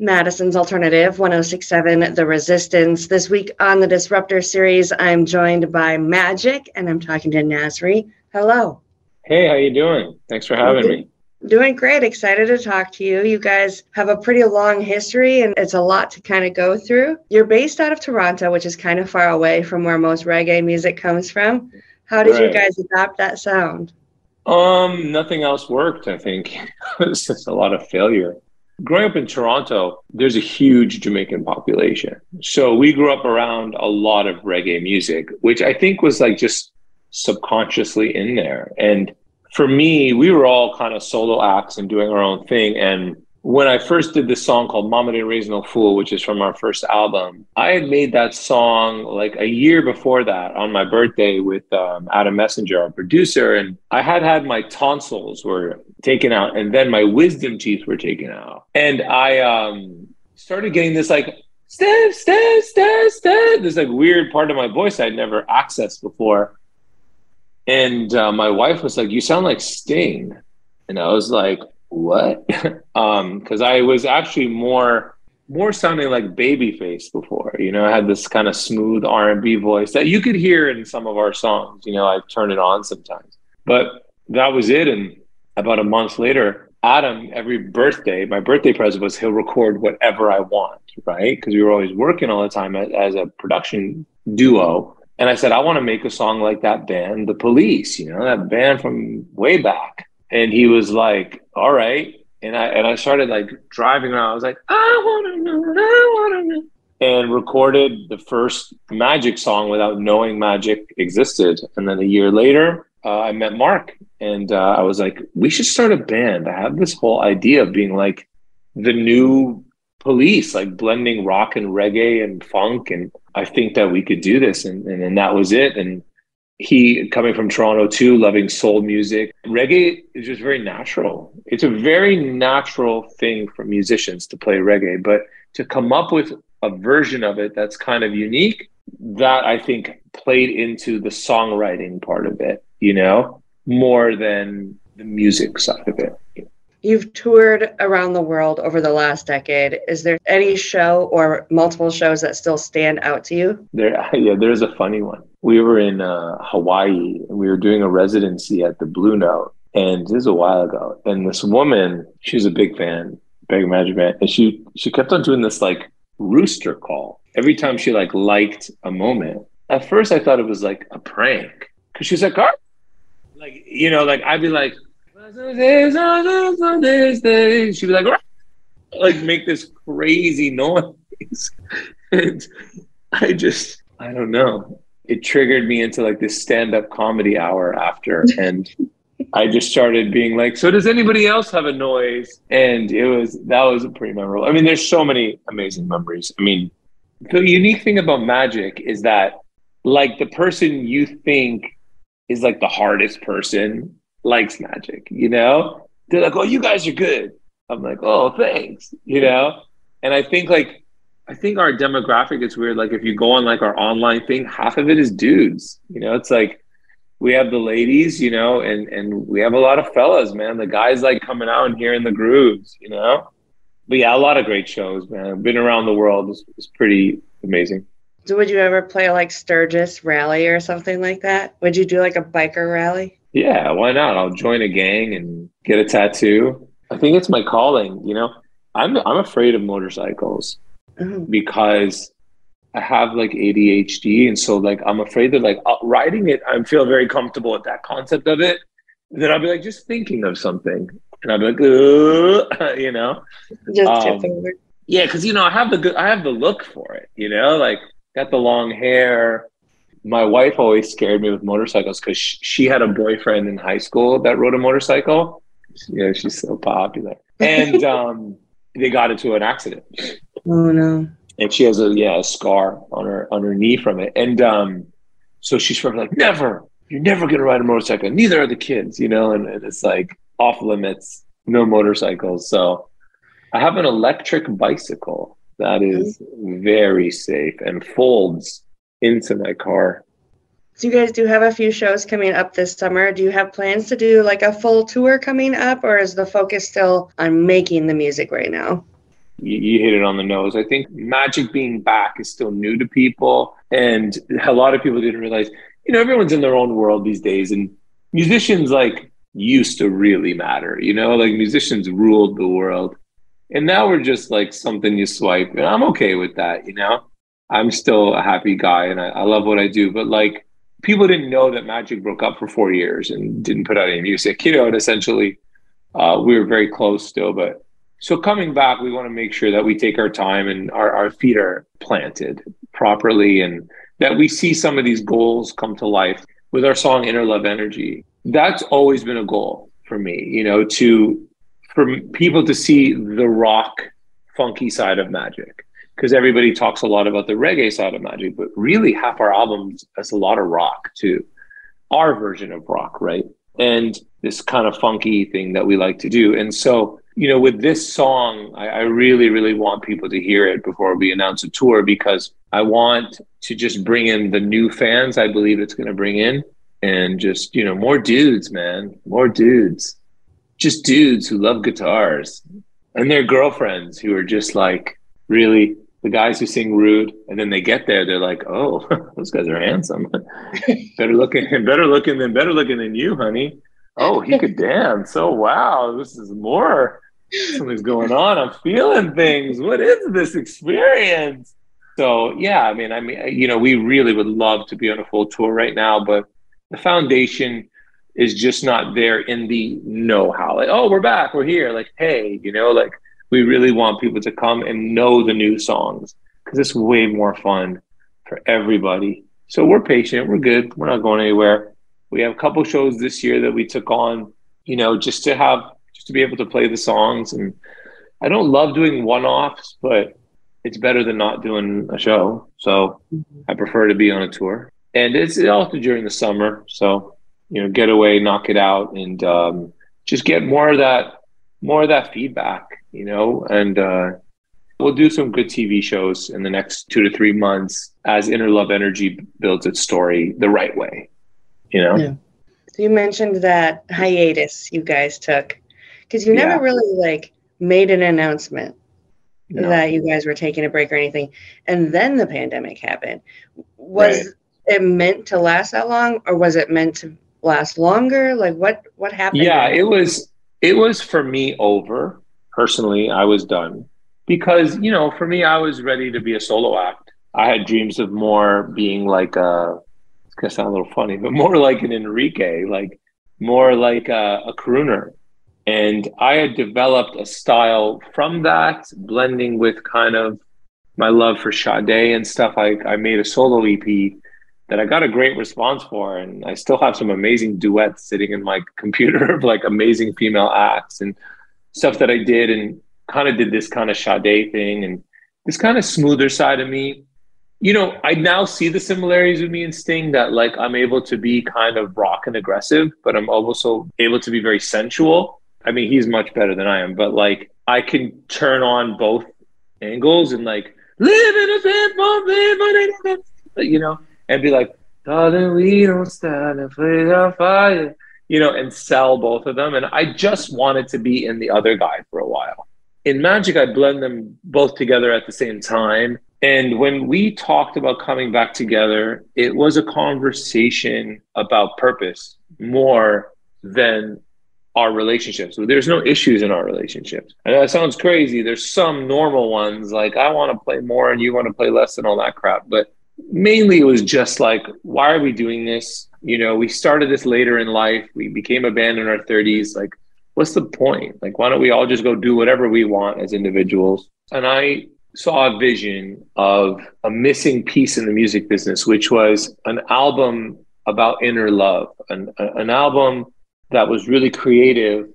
Madison's Alternative 1067 The Resistance. This week on the Disruptor series, I'm joined by Magic and I'm talking to Nasri. Hello. Hey, how you doing? Thanks for having me. Doing great. Excited to talk to you. You guys have a pretty long history and it's a lot to kind of go through. You're based out of Toronto, which is kind of far away from where most reggae music comes from. How did right. you guys adopt that sound? Um, nothing else worked, I think. it's just a lot of failure growing up in Toronto, there's a huge Jamaican population. So we grew up around a lot of reggae music, which I think was like just subconsciously in there. And for me, we were all kind of solo acts and doing our own thing. And when I first did this song called Mama Didn't Raise No Fool, which is from our first album, I had made that song like a year before that on my birthday with um, Adam Messinger, our producer. And I had had my tonsils were taken out and then my wisdom teeth were taken out. And I um, started getting this like, step, step, step, step, this like weird part of my voice I'd never accessed before. And uh, my wife was like, you sound like Sting. And I was like, what? um, because I was actually more more sounding like Babyface before. You know, I had this kind of smooth R and B voice that you could hear in some of our songs. You know, I turn it on sometimes, but that was it. And about a month later, Adam, every birthday, my birthday present was he'll record whatever I want, right? Because we were always working all the time as, as a production duo. And I said, I want to make a song like that band, The Police, you know, that band from way back and he was like, "All right." And I and I started like driving around. I was like, "I want to know, I want to know," and recorded the first Magic song without knowing Magic existed. And then a year later, uh, I met Mark, and uh, I was like, "We should start a band." I have this whole idea of being like the new police, like blending rock and reggae and funk, and I think that we could do this. And and, and that was it. And he coming from Toronto too, loving soul music. Reggae is just very natural. It's a very natural thing for musicians to play reggae, but to come up with a version of it that's kind of unique, that I think played into the songwriting part of it, you know, more than the music side of it. You've toured around the world over the last decade. Is there any show or multiple shows that still stand out to you? There, yeah, there's a funny one. We were in uh, Hawaii and we were doing a residency at the Blue Note, and this is a while ago. And this woman, she's a big fan, big Magic Man, and she she kept on doing this like rooster call every time she like liked a moment. At first, I thought it was like a prank because she's like, "Car," like you know, like I'd be like She'd be like, like make this crazy noise. and I just, I don't know. It triggered me into like this stand up comedy hour after. And I just started being like, so does anybody else have a noise? And it was, that was a pretty memorable. I mean, there's so many amazing memories. I mean, the unique thing about magic is that like the person you think is like the hardest person likes magic, you know? They're like, oh, you guys are good. I'm like, oh, thanks, you know? And I think like, I think our demographic is weird. Like if you go on like our online thing, half of it is dudes, you know? It's like, we have the ladies, you know, and and we have a lot of fellas, man. The guys like coming out and hearing the grooves, you know. But yeah, a lot of great shows, man. I've been around the world. It's, it's pretty amazing. So would you ever play like Sturgis Rally or something like that? Would you do like a biker rally? Yeah, why not? I'll join a gang and get a tattoo. I think it's my calling, you know. I'm I'm afraid of motorcycles mm-hmm. because I have like ADHD and so like I'm afraid that like uh, riding it I feel very comfortable with that concept of it. And then I'll be like just thinking of something and I'll be like you know. Just um, Yeah, cuz you know I have the good I have the look for it, you know, like got the long hair, my wife always scared me with motorcycles because she had a boyfriend in high school that rode a motorcycle. Yeah, she's so popular, and um, they got into an accident. Oh no! And she has a yeah a scar on her on her knee from it, and um, so she's from like never, you're never gonna ride a motorcycle. Neither are the kids, you know, and, and it's like off limits, no motorcycles. So I have an electric bicycle that is very safe and folds into my car. So you guys do have a few shows coming up this summer. Do you have plans to do like a full tour coming up, or is the focus still on making the music right now? You, you hit it on the nose. I think magic being back is still new to people. And a lot of people didn't realize, you know, everyone's in their own world these days. And musicians like used to really matter, you know, like musicians ruled the world. And now we're just like something you swipe. And I'm okay with that, you know? I'm still a happy guy and I, I love what I do. But like people didn't know that Magic broke up for four years and didn't put out any music, you know, and essentially uh, we were very close still. But so coming back, we want to make sure that we take our time and our, our feet are planted properly and that we see some of these goals come to life with our song Inner Love Energy. That's always been a goal for me, you know, to for people to see the rock funky side of magic because everybody talks a lot about the reggae side of magic, but really half our albums has a lot of rock too. Our version of rock, right? And this kind of funky thing that we like to do. And so, you know, with this song, I, I really, really want people to hear it before we announce a tour because I want to just bring in the new fans I believe it's going to bring in and just, you know, more dudes, man, more dudes, just dudes who love guitars and their girlfriends who are just like really the guys who sing rude and then they get there they're like oh those guys are handsome. Better looking and better looking than better looking than you honey. Oh he could dance. Oh wow this is more. Something's going on. I'm feeling things. What is this experience? So yeah i mean i mean you know we really would love to be on a full tour right now but the foundation is just not there in the know-how. Like oh we're back. We're here. Like hey you know like we really want people to come and know the new songs because it's way more fun for everybody. So we're patient, we're good, we're not going anywhere. We have a couple shows this year that we took on, you know, just to have just to be able to play the songs. And I don't love doing one-offs, but it's better than not doing a show. So I prefer to be on a tour. And it's also during the summer. So, you know, get away, knock it out, and um, just get more of that more of that feedback, you know, and uh, we'll do some good TV shows in the next two to three months as Inner Love Energy builds its story the right way, you know. Yeah. So you mentioned that hiatus you guys took because you never yeah. really like made an announcement no. that you guys were taking a break or anything, and then the pandemic happened. Was right. it meant to last that long, or was it meant to last longer? Like what what happened? Yeah, it was it was for me over. Personally, I was done because, you know, for me, I was ready to be a solo act. I had dreams of more being like a, it's going to sound a little funny, but more like an Enrique, like more like a, a crooner. And I had developed a style from that, blending with kind of my love for Sade and stuff. I, I made a solo EP that I got a great response for. And I still have some amazing duets sitting in my computer of like amazing female acts and stuff that I did and kind of did this kind of Sade thing and this kind of smoother side of me. You know, I now see the similarities with me and Sting that like I'm able to be kind of rock and aggressive, but I'm also able to be very sensual. I mean, he's much better than I am, but like I can turn on both angles and like live in a simple, you know, and be like, darling, we don't stand and play our fire, you know, and sell both of them. And I just wanted to be in the other guy for a while. In Magic, I blend them both together at the same time. And when we talked about coming back together, it was a conversation about purpose more than our relationships. There's no issues in our relationships. And that sounds crazy. There's some normal ones like I want to play more and you want to play less and all that crap. But mainly it was just like, why are we doing this? You know, we started this later in life. We became a band in our 30s. Like, what's the point? Like, why don't we all just go do whatever we want as individuals? And I saw a vision of a missing piece in the music business, which was an album about inner love, an, an album that was really creative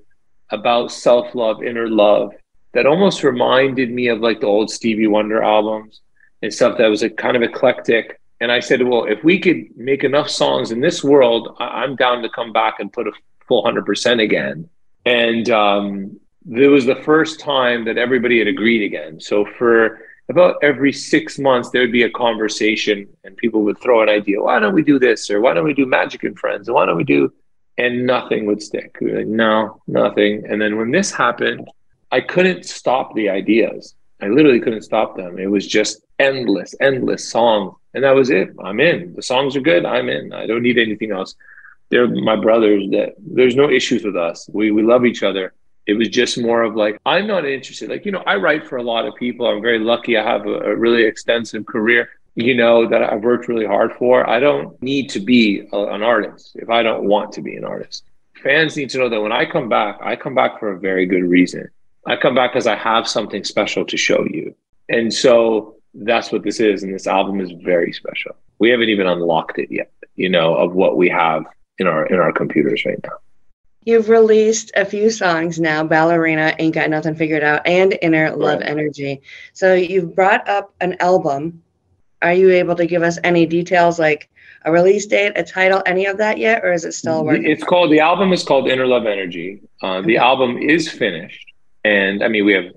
about self love, inner love, that almost reminded me of like the old Stevie Wonder albums and stuff that was a kind of eclectic. And I said, well, if we could make enough songs in this world, I- am down to come back and put a full 100% again. And um, it was the first time that everybody had agreed again. So for about every six months, there would be a conversation and people would throw an idea. Why don't we do this? Or why don't we do Magic and Friends? Or why don't we do? And nothing would stick. We like, no, nothing. And then when this happened, I couldn't stop the ideas. I literally couldn't stop them. It was just endless, endless songs. And that was it. I'm in. The songs are good. I'm in. I don't need anything else. They're my brothers that there's no issues with us. We we love each other. It was just more of like, I'm not interested. Like, you know, I write for a lot of people. I'm very lucky. I have a, a really extensive career, you know, that I've worked really hard for. I don't need to be a, an artist if I don't want to be an artist. Fans need to know that when I come back, I come back for a very good reason. I come back because I have something special to show you. And so that's what this is. And this album is very special. We haven't even unlocked it yet, you know, of what we have in our in our computers right now. You've released a few songs now, Ballerina, Ain't Got Nothing Figured Out, and Inner Love right. Energy. So you've brought up an album. Are you able to give us any details like a release date, a title, any of that yet, or is it still working? It's called the album is called Inner Love Energy. Uh, the album is finished, and I mean we have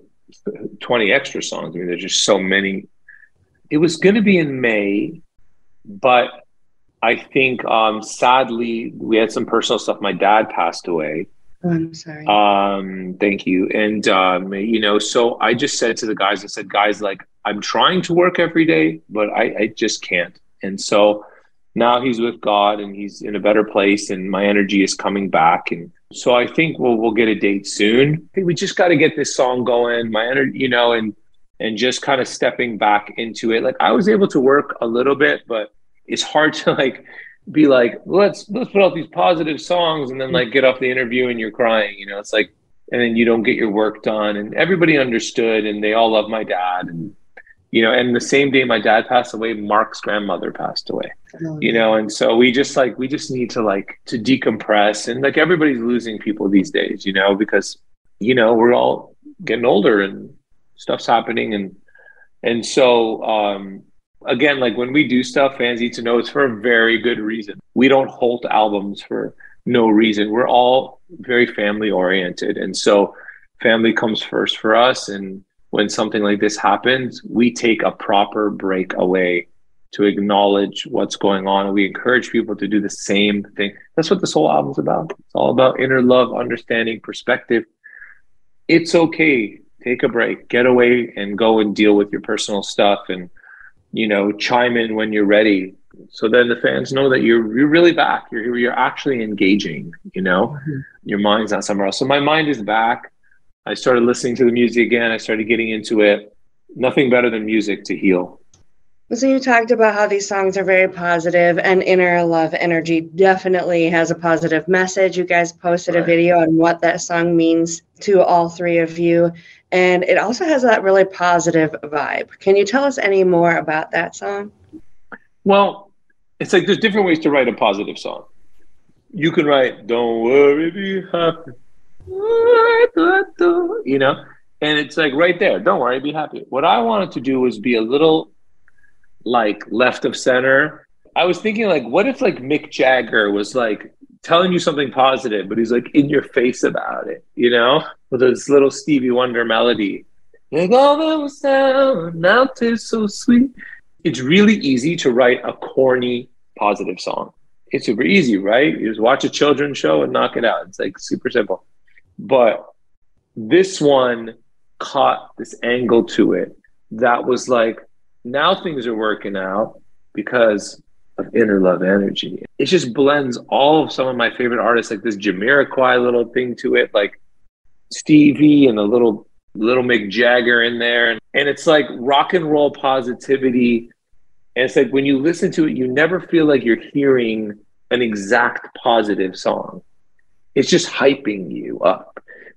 twenty extra songs. I mean there's just so many. It was going to be in May, but I think um, sadly we had some personal stuff. My dad passed away. Oh, I'm sorry. Um, thank you. And um, you know, so I just said to the guys, I said, guys, like I'm trying to work every day, but I, I just can't. And so now he's with God and he's in a better place and my energy is coming back. And so I think we'll we'll get a date soon. I think we just got to get this song going. My energy, you know, and and just kind of stepping back into it. Like I was able to work a little bit, but it's hard to like be like let's let's put out these positive songs and then like get off the interview and you're crying you know it's like and then you don't get your work done and everybody understood and they all love my dad and you know and the same day my dad passed away mark's grandmother passed away you know and so we just like we just need to like to decompress and like everybody's losing people these days you know because you know we're all getting older and stuff's happening and and so um again, like when we do stuff, fans need to know it's for a very good reason. We don't halt albums for no reason. We're all very family oriented. And so family comes first for us. And when something like this happens, we take a proper break away to acknowledge what's going on. We encourage people to do the same thing. That's what this whole album's about. It's all about inner love, understanding, perspective. It's okay. Take a break, get away and go and deal with your personal stuff and you know, chime in when you're ready. So then the fans know that you're you're really back. You're you're actually engaging. You know, mm-hmm. your mind's not somewhere else. So my mind is back. I started listening to the music again. I started getting into it. Nothing better than music to heal. So you talked about how these songs are very positive and inner love energy definitely has a positive message. You guys posted right. a video on what that song means to all three of you. And it also has that really positive vibe. Can you tell us any more about that song? Well, it's like there's different ways to write a positive song. You can write, Don't worry, be happy. You know, and it's like right there, don't worry, be happy. What I wanted to do was be a little like left of center. I was thinking like, what if like Mick Jagger was like telling you something positive, but he's like in your face about it, you know, with this little Stevie Wonder melody. Like all that sound now tastes so sweet. It's really easy to write a corny positive song. It's super easy, right? You just watch a children's show and knock it out. It's like super simple. But this one caught this angle to it that was like, now things are working out because of inner love energy. It just blends all of some of my favorite artists, like this Jamiroquai little thing to it, like Stevie and a little little Mick Jagger in there. And, and it's like rock and roll positivity. And it's like when you listen to it, you never feel like you're hearing an exact positive song. It's just hyping you up.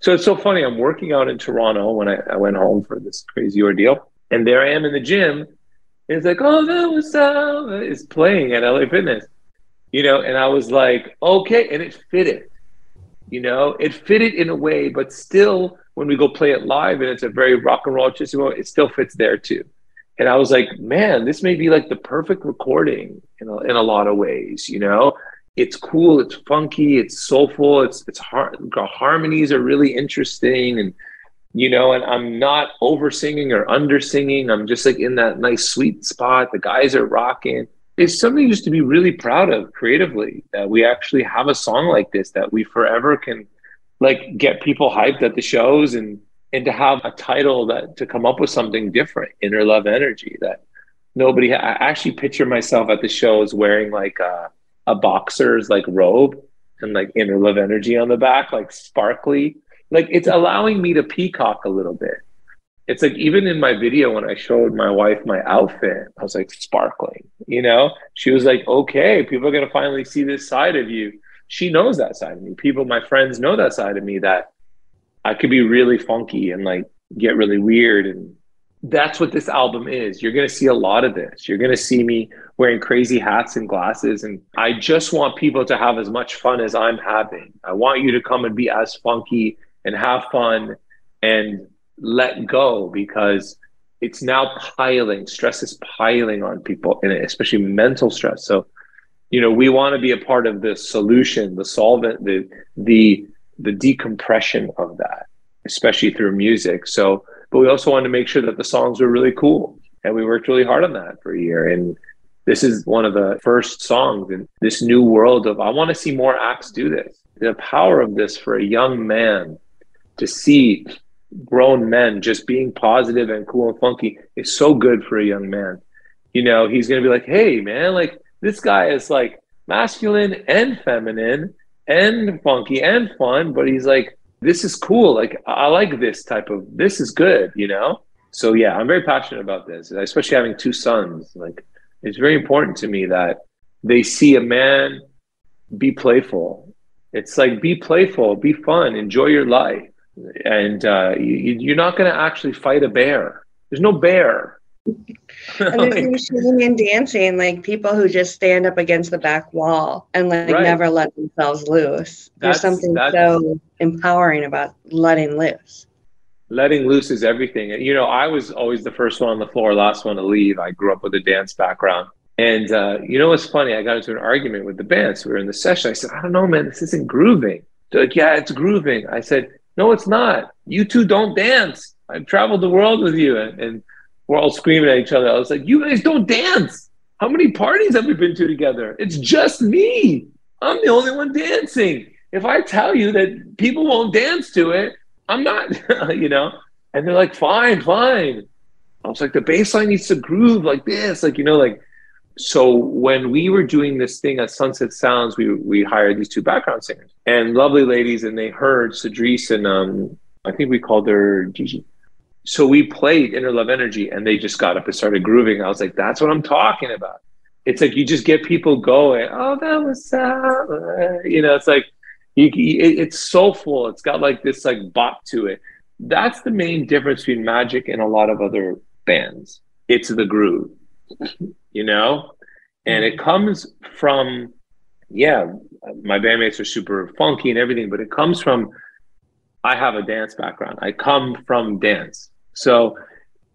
So it's so funny. I'm working out in Toronto when I, I went home for this crazy ordeal. And there I am in the gym And it's like, oh, that was uh, is playing at LA Fitness, you know, and I was like, okay, and it fitted, you know, it fitted in a way, but still, when we go play it live and it's a very rock and roll it still fits there too. And I was like, man, this may be like the perfect recording in a, in a lot of ways, you know. It's cool, it's funky, it's soulful, it's it's har- harmonies are really interesting and you know, and I'm not over singing or under singing. I'm just like in that nice sweet spot. The guys are rocking. It's something just to be really proud of creatively that we actually have a song like this that we forever can like get people hyped at the shows and and to have a title that to come up with something different, inner love energy that nobody. I actually picture myself at the shows wearing like a, a boxer's like robe and like inner love energy on the back, like sparkly. Like it's allowing me to peacock a little bit. It's like even in my video when I showed my wife my outfit, I was like sparkling, you know? She was like, okay, people are gonna finally see this side of you. She knows that side of me. People, my friends know that side of me that I could be really funky and like get really weird and that's what this album is. You're going to see a lot of this. You're going to see me wearing crazy hats and glasses. And I just want people to have as much fun as I'm having. I want you to come and be as funky and have fun and let go because it's now piling. Stress is piling on people, and especially mental stress. So, you know, we want to be a part of the solution, the solvent, the the the decompression of that, especially through music. So, but we also wanted to make sure that the songs were really cool. And we worked really hard on that for a year. And this is one of the first songs in this new world of I want to see more acts do this. The power of this for a young man to see grown men just being positive and cool and funky is so good for a young man. You know, he's going to be like, hey, man, like this guy is like masculine and feminine and funky and fun, but he's like, this is cool. Like I like this type of this is good, you know? So yeah, I'm very passionate about this, especially having two sons. Like it's very important to me that they see a man be playful. It's like be playful, be fun, enjoy your life. And uh, you, you're not going to actually fight a bear. There's no bear and there's no and dancing, like people who just stand up against the back wall and like right. never let themselves loose. There's something so empowering about letting loose. Letting loose is everything. You know, I was always the first one on the floor, last one to leave. I grew up with a dance background. And uh, you know what's funny? I got into an argument with the band. So we were in the session. I said, I don't know, man, this isn't grooving. They're like, yeah, it's grooving. I said, no, it's not. You two don't dance. I've traveled the world with you. And, and we're all screaming at each other. I was like, you guys don't dance. How many parties have we been to together? It's just me. I'm the only one dancing. If I tell you that people won't dance to it, I'm not, you know? And they're like, fine, fine. I was like, the bass line needs to groove like this, like, you know, like, so when we were doing this thing at Sunset Sounds, we we hired these two background singers and lovely ladies, and they heard Cedrice and um, I think we called her Gigi so we played Inner Love Energy and they just got up and started grooving. I was like, that's what I'm talking about. It's like you just get people going. Oh, that was sad. You know, it's like you, it, it's soulful. It's got like this like bop to it. That's the main difference between Magic and a lot of other bands. It's the groove, you know, and it comes from, yeah, my bandmates are super funky and everything, but it comes from I have a dance background. I come from dance. So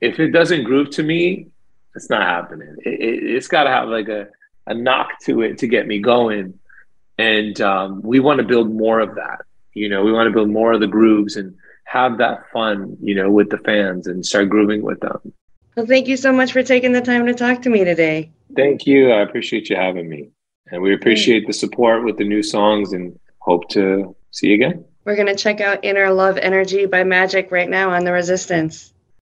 if it doesn't groove to me, it's not happening. It, has it, got to have like a, a knock to it to get me going. And um, we want to build more of that. You know, we want to build more of the grooves and have that fun, you know, with the fans and start grooving with them. Well, thank you so much for taking the time to talk to me today. Thank you. I appreciate you having me. And we appreciate the support with the new songs and hope to see you again. We're going to check out Inner Love Energy by Magic right now on The Resistance.